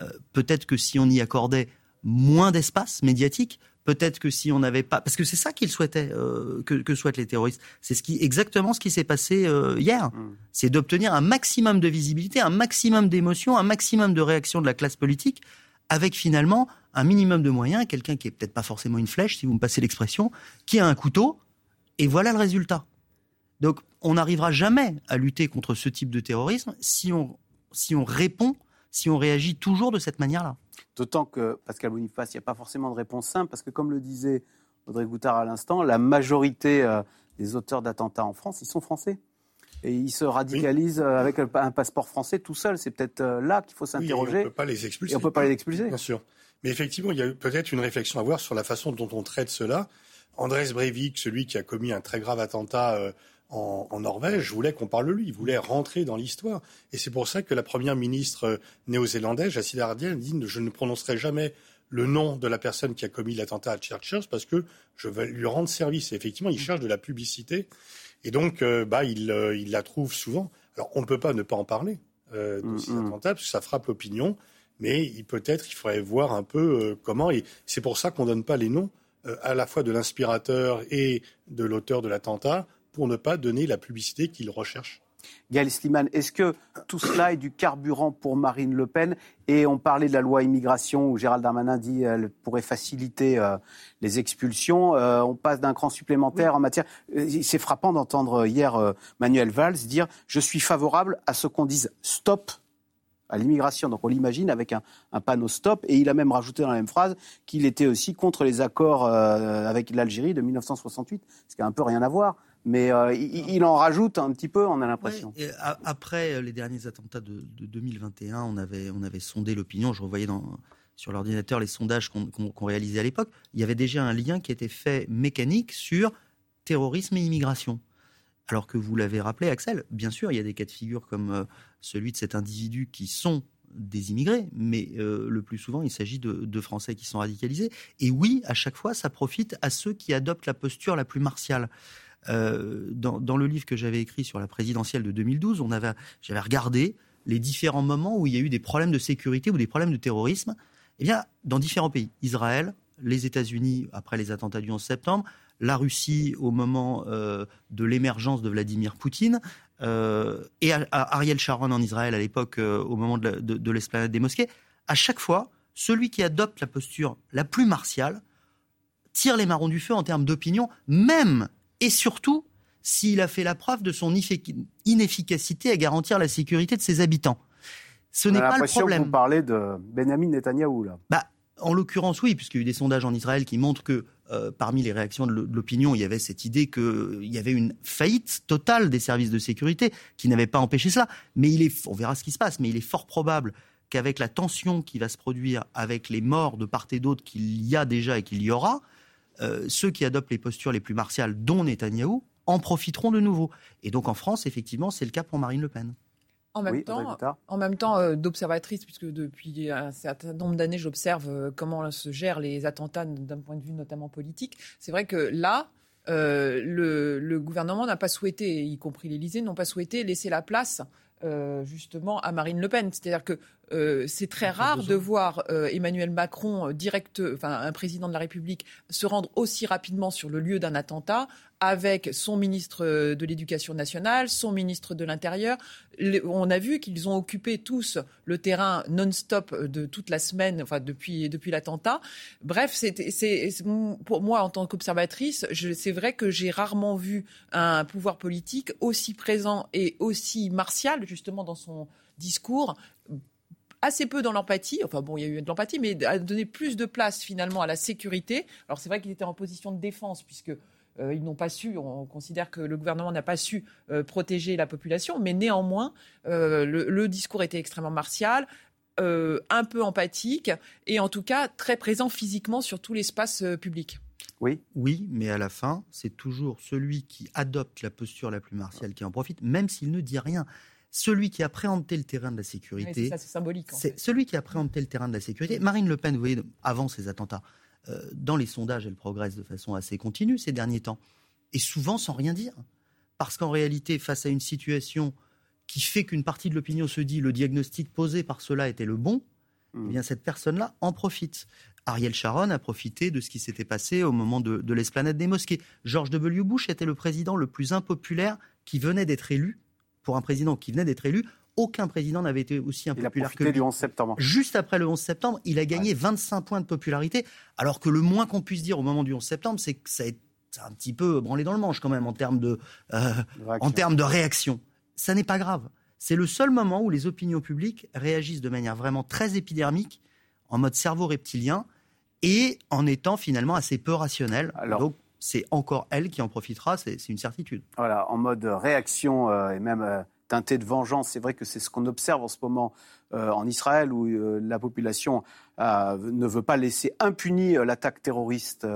Euh, peut-être que si on y accordait moins d'espace médiatique, peut-être que si on n'avait pas, parce que c'est ça qu'ils souhaitaient euh, que, souhaitent les terroristes. C'est ce qui exactement ce qui s'est passé hier. Mmh. C'est d'obtenir un maximum de visibilité, un maximum d'émotion, un maximum de réaction de la classe politique, avec finalement un minimum de moyens, quelqu'un qui est peut-être pas forcément une flèche, si vous me passez l'expression, qui a un couteau, et voilà le résultat. Donc on n'arrivera jamais à lutter contre ce type de terrorisme si on, si on répond, si on réagit toujours de cette manière-là. D'autant que, Pascal Boniface, il n'y a pas forcément de réponse simple, parce que comme le disait Audrey Goutard à l'instant, la majorité euh, des auteurs d'attentats en France, ils sont français. Et ils se radicalisent avec un passeport français tout seul. C'est peut-être euh, là qu'il faut s'interroger. on ne peut pas les expulser. Et on ne peut pas les expulser. Bien sûr. Mais effectivement, il y a peut-être une réflexion à avoir sur la façon dont on traite cela. Andrés Breivik, celui qui a commis un très grave attentat euh, en, Norvège, voulait qu'on parle de lui. Il voulait rentrer dans l'histoire. Et c'est pour ça que la première ministre euh, néo-zélandaise, Jacinda Ardern, dit Je ne prononcerai jamais le nom de la personne qui a commis l'attentat à Churchill parce que je vais lui rendre service. Et effectivement, il cherche de la publicité. Et donc, euh, bah, il, il, la trouve souvent. Alors, on ne peut pas ne pas en parler de mm, ces mm. attentats parce que ça frappe l'opinion mais peut-être il faudrait voir un peu euh, comment. Et c'est pour ça qu'on ne donne pas les noms euh, à la fois de l'inspirateur et de l'auteur de l'attentat pour ne pas donner la publicité qu'il recherche. Gaël Sliman, est-ce que tout cela est du carburant pour Marine Le Pen Et on parlait de la loi immigration où Gérald Darmanin dit qu'elle pourrait faciliter euh, les expulsions. on passe d'un cran supplémentaire en matière. C'est frappant d'entendre hier Manuel Valls dire Je suis favorable à ce qu'on dise stop à l'immigration. Donc on l'imagine avec un, panneau stop. Et il a même rajouté dans la même phrase qu'il était aussi contre les accords euh, avec l'Algérie de 1968, ce qui a un peu rien à voir. Mais euh, il, en rajoute un petit peu, on a l'impression. après les derniers attentats de, 2021, on avait, on avait sondé l'opinion. Je revoyais sur l'ordinateur les sondages qu'on réalisait à l'époque. Il y avait déjà un lien qui était fait mécanique sur terrorisme et immigration. Alors que vous l'avez rappelé, Axel, bien sûr, il y a des cas de figure comme euh, celui de cet individu qui sont des immigrés, mais euh, le plus souvent, il s'agit de, Français qui sont radicalisés. Et oui, à chaque fois, ça profite à ceux qui adoptent la posture la plus martiale. Euh, dans, le livre que j'avais écrit sur la présidentielle de 2012, on avait, j'avais regardé les différents moments où il y a eu des problèmes de sécurité ou des problèmes de terrorisme. Eh bien, dans différents pays, Israël, les États-Unis après les attentats du 11 septembre, la Russie au moment de l'émergence de Vladimir Poutine, et Ariel Sharon en Israël à l'époque, au moment de, de l'esplanade des mosquées, à chaque fois, celui qui adopte la posture la plus martiale tire les marrons du feu en termes d'opinion, même et surtout s'il a fait la preuve de son inefficacité à garantir la sécurité de ses habitants. Ce n'est pas le problème. Que vous parlez de Benjamin Netanyahou là. Bah, en l'occurrence, oui, puisqu'il y a eu des sondages en Israël qui montrent que euh, parmi les réactions de l'opinion, il y avait cette idée qu'il y avait une faillite totale des services de sécurité qui n'avait pas empêché cela. Mais il est, on verra ce qui se passe, mais il est fort probable qu'avec la tension qui va se produire, avec les morts de part et d'autre qu'il y a déjà et qu'il y aura, euh, ceux qui adoptent les postures les plus martiales, dont Netanyahou, en profiteront de nouveau. Et donc en France, effectivement, c'est le cas pour Marine Le Pen. En même temps, en même temps euh, d'observatrice, puisque depuis un certain nombre d'années, j'observe euh, comment se gèrent les attentats d'un point de vue notamment politique. C'est vrai que là, le, le, gouvernement n'a pas souhaité, y compris l'Élysée, n'ont pas souhaité laisser la place justement à Marine Le Pen. C'est-à-dire que euh, c'est très rare de voir euh, Emmanuel Macron, euh, direct, enfin un président de la République, se rendre aussi rapidement sur le lieu d'un attentat avec son ministre de l'Éducation nationale, son ministre de l'Intérieur. On a vu qu'ils ont occupé tous le terrain non-stop de toute la semaine, enfin depuis depuis l'attentat. Bref, c'est pour moi en tant qu'observatrice, c'est vrai que j'ai rarement vu un pouvoir politique aussi présent et aussi martial justement dans son discours assez peu dans l'empathie. Enfin bon, il y a eu de l'empathie, mais a donné plus de place finalement à la sécurité. Alors c'est vrai qu'il était en position de défense puisque euh, ils n'ont pas su, on considère que le gouvernement n'a pas su euh, protéger la population, mais néanmoins, euh, le, discours était extrêmement martial, un peu empathique et en tout cas très présent physiquement sur tout l'espace public. Oui. Oui, mais à la fin, c'est toujours celui qui adopte la posture la plus martiale qui en profite, même s'il ne dit rien celui qui a préempté le terrain de la sécurité. c'est symbolique. C'est celui qui a préempté le terrain de la sécurité. Marine Le Pen, vous voyez, avant ces attentats, euh, dans les sondages, elle progresse de façon assez continue ces derniers temps, et souvent sans rien dire, parce qu'en réalité, face à une situation qui fait qu'une partie de l'opinion se dit le diagnostic posé par cela était le bon, eh mmh. bien cette personne-là en profite. Ariel Sharon a profité de ce qui s'était passé au moment de, de l'esplanade des mosquées. George W. Bush était le président le plus impopulaire qui venait d'être élu pour un président qui venait d'être élu. Aucun président n'avait été aussi impopulaire que lui. du 11 septembre. Juste après le 11 septembre, il a gagné 25 points de popularité, alors que le moins qu'on puisse dire au moment du 11 septembre, c'est que ça a un petit peu branlé dans le manche quand même en termes de, euh, en termes de réaction. Ça n'est pas grave. C'est le seul moment où les opinions publiques réagissent de manière vraiment très épidermique, en mode cerveau reptilien, et en étant finalement assez peu rationnel. Donc c'est encore elle qui en profitera, c'est une certitude. Voilà, en mode réaction euh, et même euh, teinté de vengeance. C'est vrai que c'est ce qu'on observe en ce moment euh, en Israël, où la population ne veut pas laisser impunie l'attaque terroriste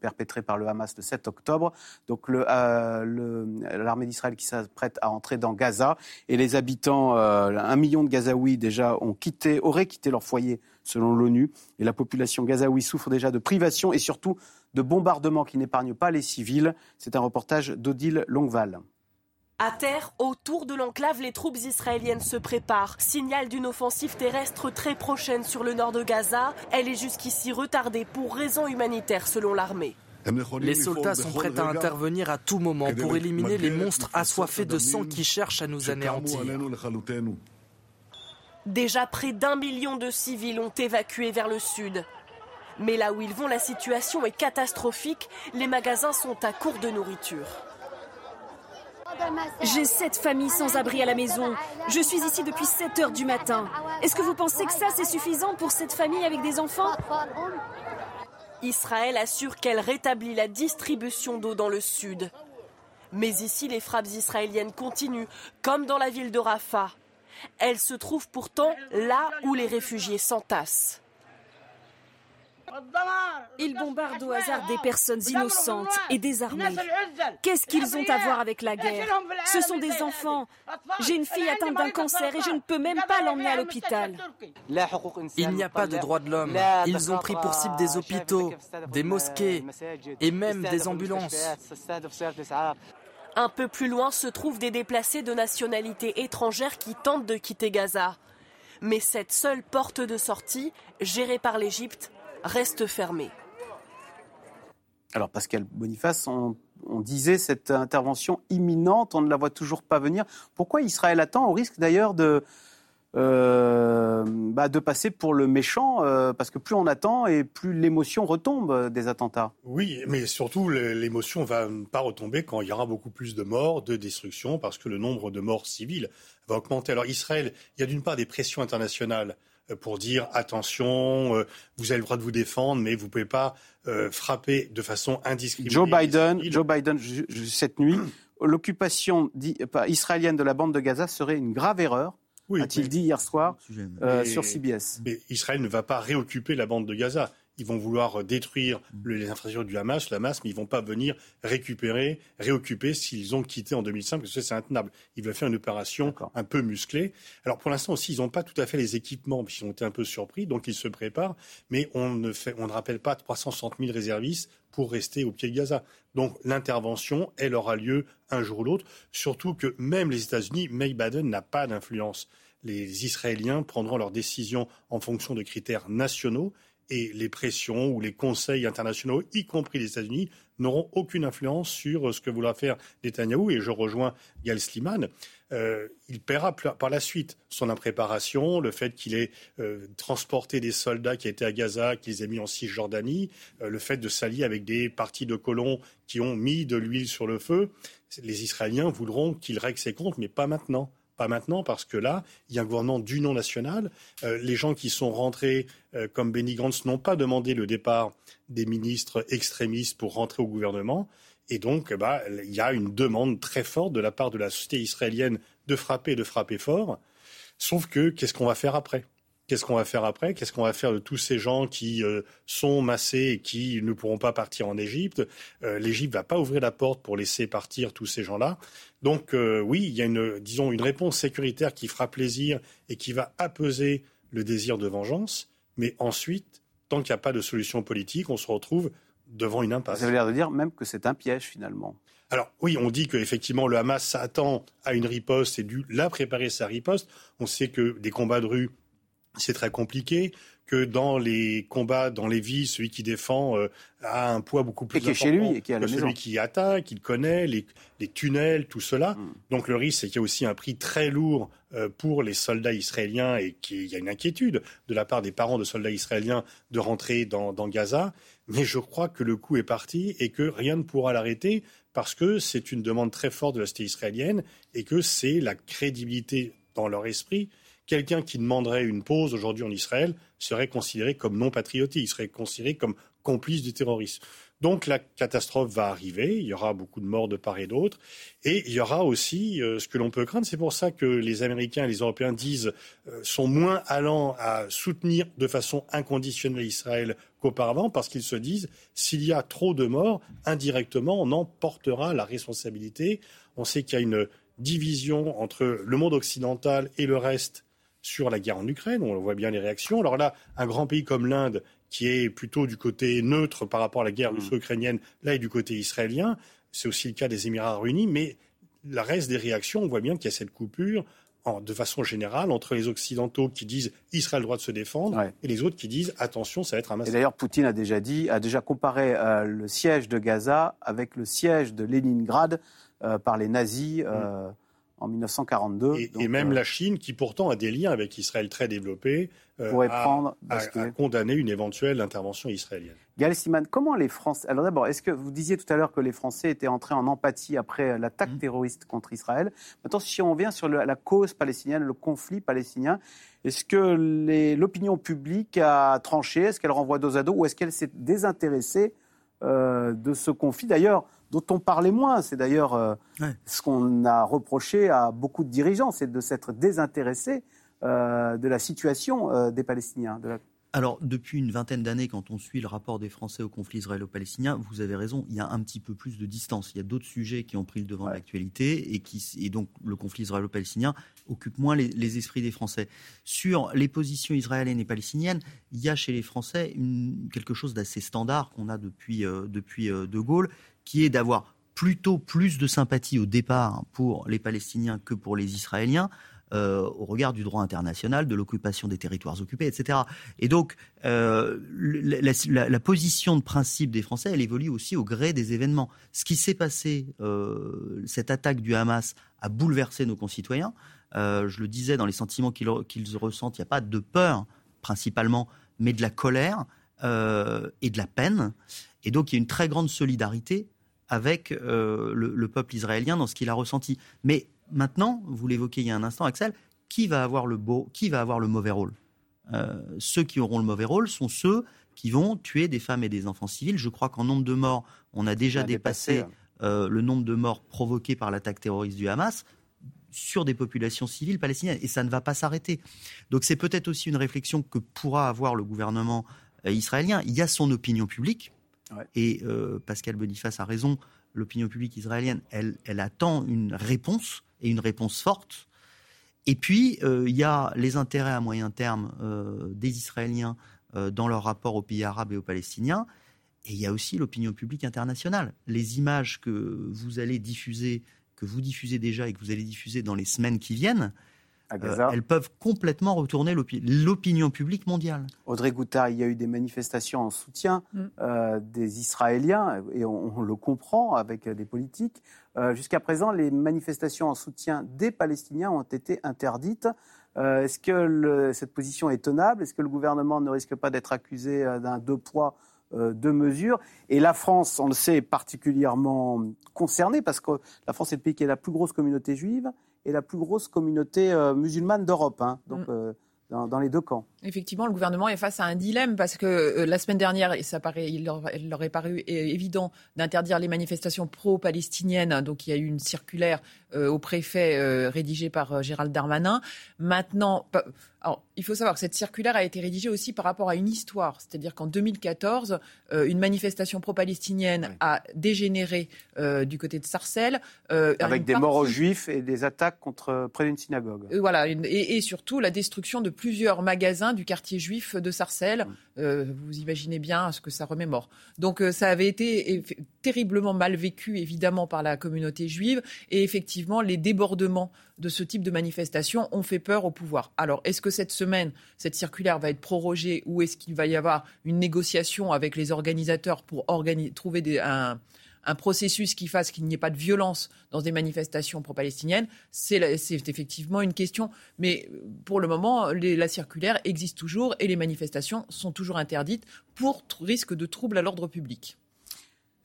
perpétrée par le Hamas le 7 octobre. Donc l'armée d'Israël qui s'apprête à entrer dans Gaza et les habitants, un million de Gazaouis déjà ont quitté, auraient quitté leur foyer selon l'ONU. Et la population gazaoui souffre déjà de privation et surtout de bombardements qui n'épargnent pas les civils. C'est un reportage d'Odile Longval. À terre, autour de l'enclave, les troupes israéliennes se préparent. Signal d'une offensive terrestre très prochaine sur le nord de Gaza. Elle est jusqu'ici retardée pour raisons humanitaires selon l'armée. Les soldats sont prêts à intervenir à tout moment pour éliminer les monstres assoiffés de sang qui cherchent à nous anéantir. Déjà près d'un million de civils ont évacué vers le sud. Mais là où ils vont, la situation est catastrophique. Les magasins sont à court de nourriture. J'ai sept familles sans abri à la maison. Je suis ici depuis 7 heures du matin. Est-ce que vous pensez que ça, c'est suffisant pour cette famille avec des enfants? Israël assure qu'elle rétablit la distribution d'eau dans le sud. Mais ici, les frappes israéliennes continuent, comme dans la ville de Rafah. Elles se trouvent pourtant là où les réfugiés s'entassent. Ils bombardent au hasard des personnes innocentes et désarmées. Qu'est-ce qu'ils ont à voir avec la guerre? Ce sont des enfants. J'ai une fille atteinte d'un cancer et je ne peux même pas l'emmener à l'hôpital. Il n'y a pas de droit de l'homme. Ils ont pris pour cible des hôpitaux, des mosquées et même des ambulances. Un peu plus loin se trouvent des déplacés de nationalité étrangère qui tentent de quitter Gaza. Mais cette seule porte de sortie, gérée par l'Égypte, reste fermée. Alors Pascal Boniface, on, disait cette intervention imminente, on ne la voit toujours pas venir. Pourquoi Israël attend, au risque d'ailleurs de, euh, bah, de passer pour le méchant, euh, parce que plus on attend et plus l'émotion retombe des attentats? Oui, mais surtout l'émotion va pas retomber quand il y aura beaucoup plus de morts, de destruction, parce que le nombre de morts civiles va augmenter. Alors Israël, il y a d'une part des pressions internationales euh, pour dire attention, vous avez le droit de vous défendre, mais vous ne pouvez pas frapper de façon indiscriminée. Joe Biden, Joe Biden cette nuit, l'occupation israélienne de la bande de Gaza serait une grave erreur a-t-il dit hier soir euh, sur CBS. Mais Israël ne va pas réoccuper la bande de Gaza. Ils vont vouloir détruire mm. les infrastructures du Hamas, le Hamas, mais ils ne vont pas venir récupérer, réoccuper s'ils ont quitté en 2005, parce que c'est intenable. Ils veulent faire une opération un peu musclée. Alors pour l'instant aussi, ils n'ont pas tout à fait les équipements, puisqu'ils ont été un peu surpris, donc ils se préparent, mais on ne, fait, on ne rappelle pas 360 000 réservistes pour rester au pied de Gaza. Donc l'intervention, elle aura lieu un jour ou l'autre, surtout que même les États-Unis, May Biden n'a pas d'influence. Les Israéliens prendront leurs décisions en fonction de critères nationaux et les pressions ou les conseils internationaux, y compris les États-Unis, n'auront aucune influence sur ce que voudra faire Netanyahou. Et je rejoins Gal Sliman. Euh, il paiera par la suite son impréparation, le fait qu'il ait euh, transporté des soldats qui étaient à Gaza, qu'ils aient mis en Cisjordanie, euh, le fait de s'allier avec des partis de colons qui ont mis de l'huile sur le feu. Les Israéliens voudront qu'il règle ses comptes, mais pas maintenant. Pas maintenant, parce que là, il y a un gouvernement d'union nationale. Euh, les gens qui sont rentrés euh, comme Benny Gantz n'ont pas demandé le départ des ministres extrémistes pour rentrer au gouvernement. Et donc, bah, il y a une demande très forte de la part de la société israélienne de frapper, de frapper fort. Sauf que, qu'est-ce qu'on va faire après? Qu'est-ce qu'on va faire après? Qu'est-ce qu'on va faire de tous ces gens qui euh, sont massés et qui ne pourront pas partir en Égypte? Euh, L'Égypte va pas ouvrir la porte pour laisser partir tous ces gens-là. Donc euh, oui, il y a une, disons, une réponse sécuritaire qui fera plaisir et qui va apaiser le désir de vengeance. Mais ensuite, tant qu'il n'y a pas de solution politique, on se retrouve devant une impasse. Vous avez l'air de dire même que c'est un piège finalement. Alors oui, on dit qu'effectivement le Hamas s'attend à une riposte et dû la préparer sa riposte. On sait que des combats de rue c'est très compliqué, que dans les combats, dans les vies, celui qui défend euh, a un poids beaucoup plus et qui important est chez lui et qui a que celui qui attaque, il connaît les, tunnels, tout cela. Mm. Donc le risque, c'est qu'il y a aussi un prix très lourd euh, pour les soldats israéliens et qu'il y a une inquiétude de la part des parents de soldats israéliens de rentrer dans, dans Gaza. Mais je crois que le coup est parti et que rien ne pourra l'arrêter parce que c'est une demande très forte de la société israélienne et que c'est la crédibilité dans leur esprit quelqu'un qui demanderait une pause aujourd'hui en Israël serait considéré comme non patriotique, il serait considéré comme complice du terrorisme. Donc la catastrophe va arriver, il y aura beaucoup de morts de part et d'autre, et il y aura aussi euh, ce que l'on peut craindre. C'est pour ça que les Américains et les Européens disent euh, sont moins allants à soutenir de façon inconditionnelle Israël qu'auparavant, parce qu'ils se disent s'il y a trop de morts, indirectement, on en portera la responsabilité. On sait qu'il y a une division entre le monde occidental et le reste sur la guerre en Ukraine. On voit bien les réactions. Alors là, un grand pays comme l'Inde, qui est plutôt du côté neutre par rapport à la guerre mm. russo-ukrainienne, là est du côté israélien. C'est aussi le cas des Émirats réunis. Mais le reste des réactions, on voit bien qu'il y a cette coupure de façon générale entre les Occidentaux qui disent Israël a le droit de se défendre et les autres qui disent attention, ça va être un massacre. Et d'ailleurs, Poutine a déjà dit, a déjà comparé euh, le siège de Gaza avec le siège de Leningrad euh, par les nazis. Euh, mm en 1942. Et, même euh, la Chine, qui pourtant a des liens avec Israël très développés, euh, pourrait a, prendre, condamné une éventuelle intervention israélienne. Gaël Siman, comment les Français. Alors d'abord, est-ce que vous disiez tout à l'heure que les Français étaient entrés en empathie après l'attaque mmh. terroriste contre Israël? Maintenant, si on vient sur la cause palestinienne, le conflit palestinien, est-ce que l'opinion publique a tranché? Est-ce qu'elle renvoie dos à dos? Ou est-ce qu'elle s'est désintéressée euh, de ce conflit? D'ailleurs, dont on parlait moins. C'est d'ailleurs euh, ce qu'on a reproché à beaucoup de dirigeants, c'est de s'être désintéressés euh, de la situation euh, des Palestiniens. Alors, depuis une vingtaine d'années, quand on suit le rapport des Français au conflit israélo-palestinien, vous avez raison, il y a un petit peu plus de distance. Il y a d'autres sujets qui ont pris le devant de l'actualité et, qui, et donc le conflit israélo-palestinien occupe moins les, esprits des Français. Sur les positions israéliennes et palestiniennes, il y a chez les Français une, quelque chose d'assez standard qu'on a depuis, depuis De Gaulle, qui est d'avoir plutôt plus de sympathie au départ pour les Palestiniens que pour les Israéliens. Euh, au regard du droit international, de l'occupation des territoires occupés, etc. Et donc, euh, la, position de principe des Français, elle évolue aussi au gré des événements. Ce qui s'est passé, euh, cette attaque du Hamas a bouleversé nos concitoyens. Je le disais, dans les sentiments qu'ils ressentent, il n'y a pas de peur principalement, mais de la colère et de la peine. Et donc, il y a une très grande solidarité avec le, le, peuple israélien dans ce qu'il a ressenti. Mais Maintenant, vous l'évoquez il y a un instant, Axel, qui va avoir le, beau, qui va avoir le mauvais rôle? Euh, Ceux qui auront le mauvais rôle sont ceux qui vont tuer des femmes et des enfants civils. Je crois qu'en nombre de morts, on a déjà dépassé, euh, le nombre de morts provoqués par l'attaque terroriste du Hamas sur des populations civiles palestiniennes. Et ça ne va pas s'arrêter. Donc c'est peut-être aussi une réflexion que pourra avoir le gouvernement euh, israélien. Il y a son opinion publique. Et Pascal Boniface a raison. L'opinion publique israélienne, elle, elle attend une réponse et une réponse forte. Et puis, euh, il y a les intérêts à moyen terme euh, des Israéliens euh, dans leur rapport aux pays arabes et aux Palestiniens. Et il y a aussi l'opinion publique internationale. Les images que vous allez diffuser, que vous diffusez déjà et que vous allez diffuser dans les semaines qui viennent, euh, elles peuvent complètement retourner l'opinion publique mondiale. Audrey Goutard, il y a eu des manifestations en soutien mm. euh, des Israéliens, et on, le comprend avec des politiques. Euh, jusqu'à présent, les manifestations en soutien des Palestiniens ont été interdites. Est-ce que cette position est tenable? Est-ce que le gouvernement ne risque pas d'être accusé d'un deux poids deux mesures? Et la France, on le sait, est particulièrement concernée parce que la France est le pays qui a la plus grosse communauté juive et la plus grosse communauté euh, musulmane d'Europe. Hein. donc, mm. euh, dans, les deux camps. Effectivement, le gouvernement est face à un dilemme parce que euh, la semaine dernière, ça paraît, il, leur, est paru évident d'interdire les manifestations pro-palestiniennes. Donc, il y a eu une circulaire au préfet rédigée par Gérald Darmanin. Maintenant, alors, il faut savoir que cette circulaire a été rédigée aussi par rapport à une histoire. C'est-à-dire qu'en 2014, euh, une manifestation pro-palestinienne a dégénéré euh, du côté de Sarcelles. Euh, Avec des morts aux juifs et des attaques contre, près d'une synagogue. voilà, et, surtout la destruction de plusieurs magasins du quartier juif de Sarcelles. vous imaginez bien ce que ça remémore. Donc ça avait été terriblement mal vécu, évidemment, par la communauté juive. Et effectivement, les débordements de ce type de manifestation ont fait peur au pouvoir. Alors, est-ce que cette semaine, cette circulaire va être prorogée ou est-ce qu'il va y avoir une négociation avec les organisateurs pour trouver un, processus qui fasse qu'il n'y ait pas de violence dans des manifestations pro-palestiniennes, c'est effectivement une question. Mais pour le moment, la circulaire existe toujours et les manifestations sont toujours interdites pour risque de troubles à l'ordre public.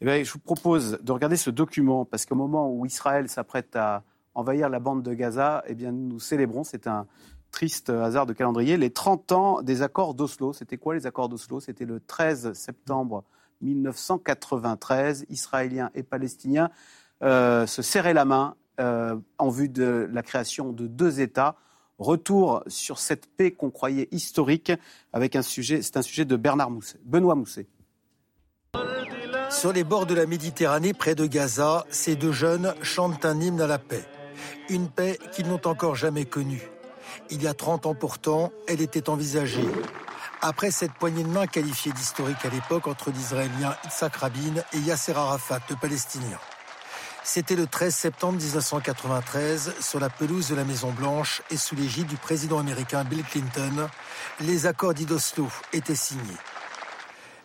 Eh je vous propose de regarder ce document parce qu'au moment où Israël s'apprête à envahir la bande de Gaza, eh bien, nous célébrons, c'est un triste hasard de calendrier, les 30 ans des accords d'Oslo. C'était quoi les accords d'Oslo? C'était le 13 septembre 1993. Israéliens et Palestiniens euh, se serraient la main euh, en vue de la création de deux États. Retour sur cette paix qu'on croyait historique avec un sujet, c'est un sujet de Bernard Mousset, Benoît Mousset. Sur les bords de la Méditerranée, près de Gaza, ces deux jeunes chantent un hymne à la paix. Une paix qu'ils n'ont encore jamais connue. Il y a 30 ans pourtant, elle était envisagée. Après cette poignée de main qualifiée d'historique à l'époque entre l'Israélien Yitzhak Rabin et Yasser Arafat, le Palestinien. C'était le 13 septembre 1993, sur la pelouse de la Maison-Blanche et sous l'égide du président américain Bill Clinton, les accords d'Idoslo étaient signés.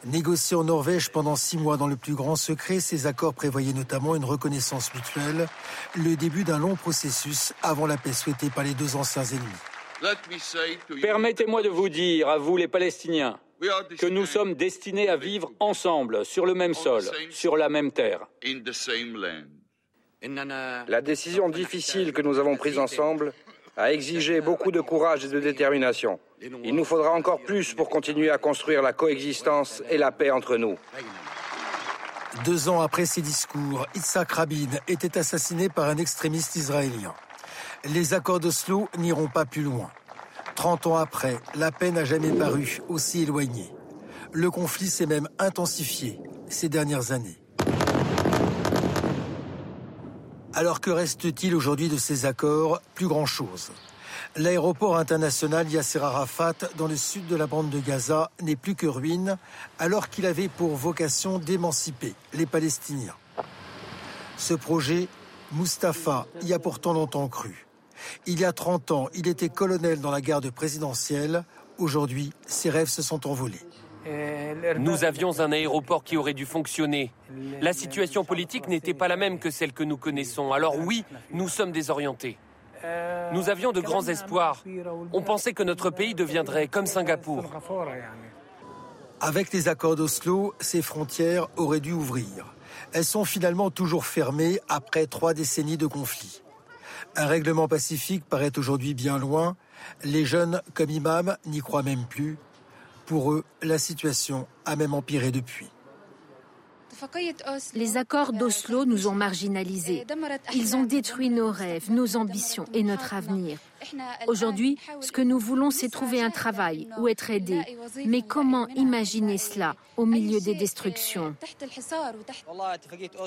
Négociés en Norvège pendant six mois dans le plus grand secret, ces accords prévoyaient notamment une reconnaissance mutuelle, le début d'un long processus avant la paix souhaitée par les deux anciens ennemis. Permettez-moi de vous dire, à vous les Palestiniens, que nous sommes destinés à vivre ensemble, sur le même sol, sur la même terre. La décision difficile que nous avons prise ensemble a exigé beaucoup de courage et de détermination. Il nous faudra encore plus pour continuer à construire la coexistence et la paix entre nous. Deux ans après ces discours, Yitzhak Rabin était assassiné par un extrémiste israélien. Les accords d'Oslo n'iront pas plus loin. Trente ans après, la paix n'a jamais paru aussi éloignée. Le conflit s'est même intensifié ces dernières années. Alors que reste-t-il aujourd'hui de ces accords Plus grand-chose. L'aéroport international Yasser Arafat dans le sud de la bande de Gaza n'est plus que ruine alors qu'il avait pour vocation d'émanciper les Palestiniens. Ce projet, Mustapha y a pourtant longtemps cru. Il y a 30 ans, il était colonel dans la garde présidentielle. Aujourd'hui, ses rêves se sont envolés. Nous avions un aéroport qui aurait dû fonctionner. La situation politique n'était pas la même que celle que nous connaissons. Alors oui, nous sommes désorientés. Nous avions de grands espoirs. On pensait que notre pays deviendrait comme Singapour. Avec les accords d'Oslo, ces frontières auraient dû ouvrir. Elles sont finalement toujours fermées après trois décennies de conflits. Un règlement pacifique paraît aujourd'hui bien loin. Les jeunes, comme Imam, n'y croient même plus. Pour eux, la situation a même empiré depuis. Les accords d'Oslo nous ont marginalisés. Ils ont détruit nos rêves, nos ambitions et notre avenir. Aujourd'hui, ce que nous voulons, c'est trouver un travail ou être aidés. Mais comment imaginer cela au milieu des destructions?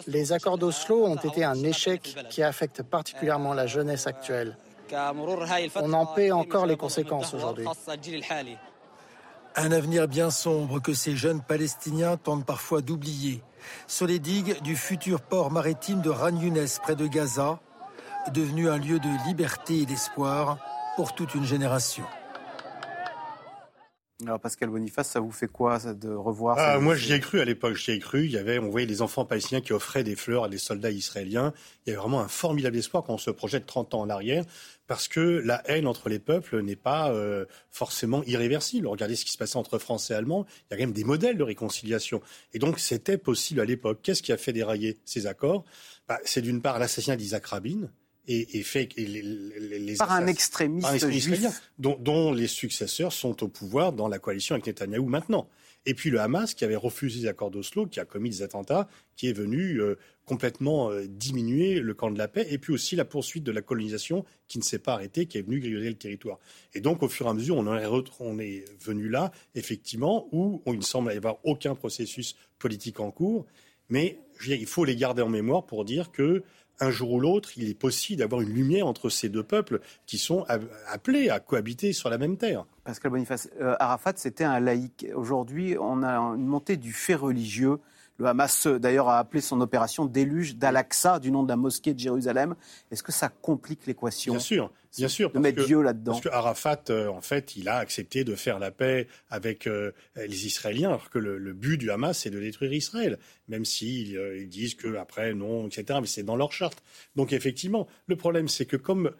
Les accords d'Oslo ont été un échec qui affecte particulièrement la jeunesse actuelle. On en paie encore les conséquences aujourd'hui. Un avenir bien sombre que ces jeunes Palestiniens tentent parfois d'oublier. Sur les digues du futur port maritime de Ran Younes près de Gaza, devenu un lieu de liberté et d'espoir pour toute une génération. Alors Pascal Boniface, ça vous fait quoi de revoir ah, Moi, j'y ai cru à l'époque. J'y ai cru. Il y avait, on voyait les enfants palestiniens qui offraient des fleurs à des soldats israéliens. Il y avait vraiment un formidable espoir quand on se projette 30 ans en arrière, parce que la haine entre les peuples n'est pas euh, forcément irréversible. Regardez ce qui se passait entre Français et Allemands. Il y a quand même des modèles de réconciliation. Et donc, c'était possible à l'époque. Qu'est-ce qui a fait dérailler ces accords? Bah, C'est d'une part l'assassinat d'Isaac Rabin, et, fait les, par un extrémiste, juif. Dont, les successeurs sont au pouvoir dans la coalition avec Netanyahou maintenant. Et puis le Hamas qui avait refusé les accords d'Oslo, qui a commis des attentats, qui est venu euh, complètement euh, diminuer le camp de la paix, et puis aussi la poursuite de la colonisation qui ne s'est pas arrêtée, qui est venue griller le territoire. Et donc au fur et à mesure, on, est, on est venu là, effectivement, où il ne semble y avoir aucun processus politique en cours, mais il faut les garder en mémoire pour dire que un jour ou l'autre, il est possible d'avoir une lumière entre ces deux peuples qui sont appelés à cohabiter sur la même terre. Pascal Boniface, euh, Arafat, c'était un laïc. Aujourd'hui, on a une montée du fait religieux. Le Hamas, d'ailleurs, a appelé son opération déluge d'Al-Aqsa, du nom de la mosquée de Jérusalem. Est-ce que ça complique l'équation Bien sûr. Bien sûr, de mettre Dieu là-dedans. Parce que Arafat, euh, en fait, il a accepté de faire la paix avec euh, les Israéliens, alors que le, but du Hamas, c'est de détruire Israël, même s'ils euh, ils disent que après non, etc. Mais c'est dans leur charte. Donc effectivement, le problème, c'est que comme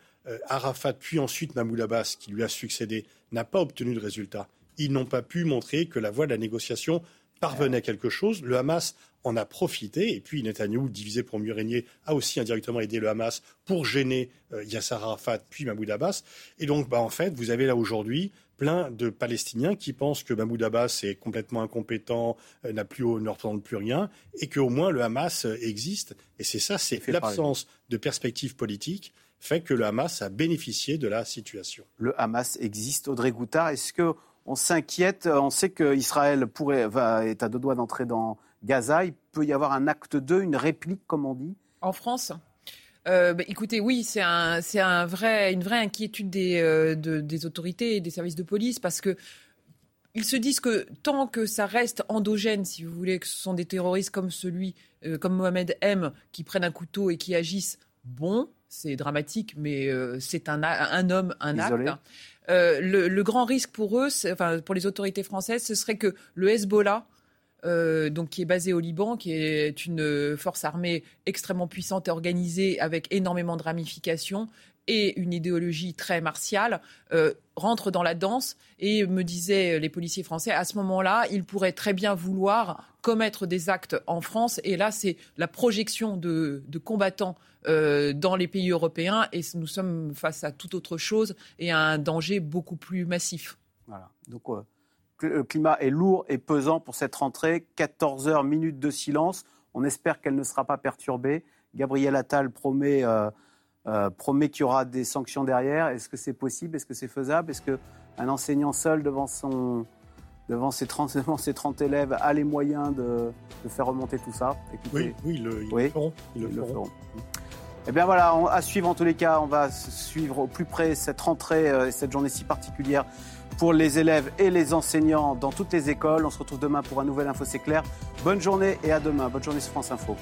Arafat, puis ensuite Mahmoud Abbas, qui lui a succédé, n'a pas obtenu de résultat, ils n'ont pas pu montrer que la voie de la négociation parvenait à quelque chose. Le Hamas en a profité, et puis Netanyahou, divisé pour mieux régner, a aussi indirectement aidé le Hamas pour gêner euh, Yasser Arafat puis Mahmoud Abbas. Et donc, bah, en fait, vous avez là aujourd'hui plein de Palestiniens qui pensent que Mahmoud Abbas est complètement incompétent, euh, n'a plus, ne représente plus rien, et qu'au moins le Hamas euh, existe. Et c'est ça, c'est l'absence de perspective politique fait que le Hamas a bénéficié de la situation. Le Hamas existe. Audrey Goutard, est-ce que on s'inquiète On sait qu'Israël pourrait, va, est à deux doigts d'entrer dans Gaza. Il peut y avoir un acte 2, une réplique, comme on dit? En France? Euh, bah, écoutez, oui, c'est un, un vrai, une vraie inquiétude des, euh, des autorités et des services de police parce que ils se disent que tant que ça reste endogène, si vous voulez, que ce sont des terroristes comme celui, euh, comme Mohamed M, qui prennent un couteau et qui agissent, bon, c'est dramatique, mais c'est un, un, homme, un acte. Le, le, grand risque pour eux, enfin pour les autorités françaises, ce serait que le Hezbollah euh, donc qui est basé au Liban, qui est une force armée extrêmement puissante et organisée avec énormément de ramifications et une idéologie très martiale, euh, rentre dans la danse. Et me disaient les policiers français, à ce moment-là, ils pourraient très bien vouloir commettre des actes en France. Et là, c'est la projection de, combattants euh, dans les pays européens et nous sommes face à toute autre chose et à un danger beaucoup plus massif. Voilà. Donc, le climat est lourd et pesant pour cette rentrée. 14 heures, minutes de silence. On espère qu'elle ne sera pas perturbée. Gabriel Attal promet, euh, euh, promet qu'il y aura des sanctions derrière. Est-ce que c'est possible? Est-ce que c'est faisable? Est-ce qu'un enseignant seul devant, son, devant, ses 30, devant ses 30 élèves a les moyens de, faire remonter tout ça Oui, oui, ils le, feront. Ils le feront. Eh bien voilà, à suivre en tous les cas, on va suivre au plus près cette rentrée euh, et cette journée si particulière pour les élèves et les enseignants dans toutes les écoles. On se retrouve demain pour un nouvel Info C'est clair. Bonne journée et à demain. Bonne journée sur France Info.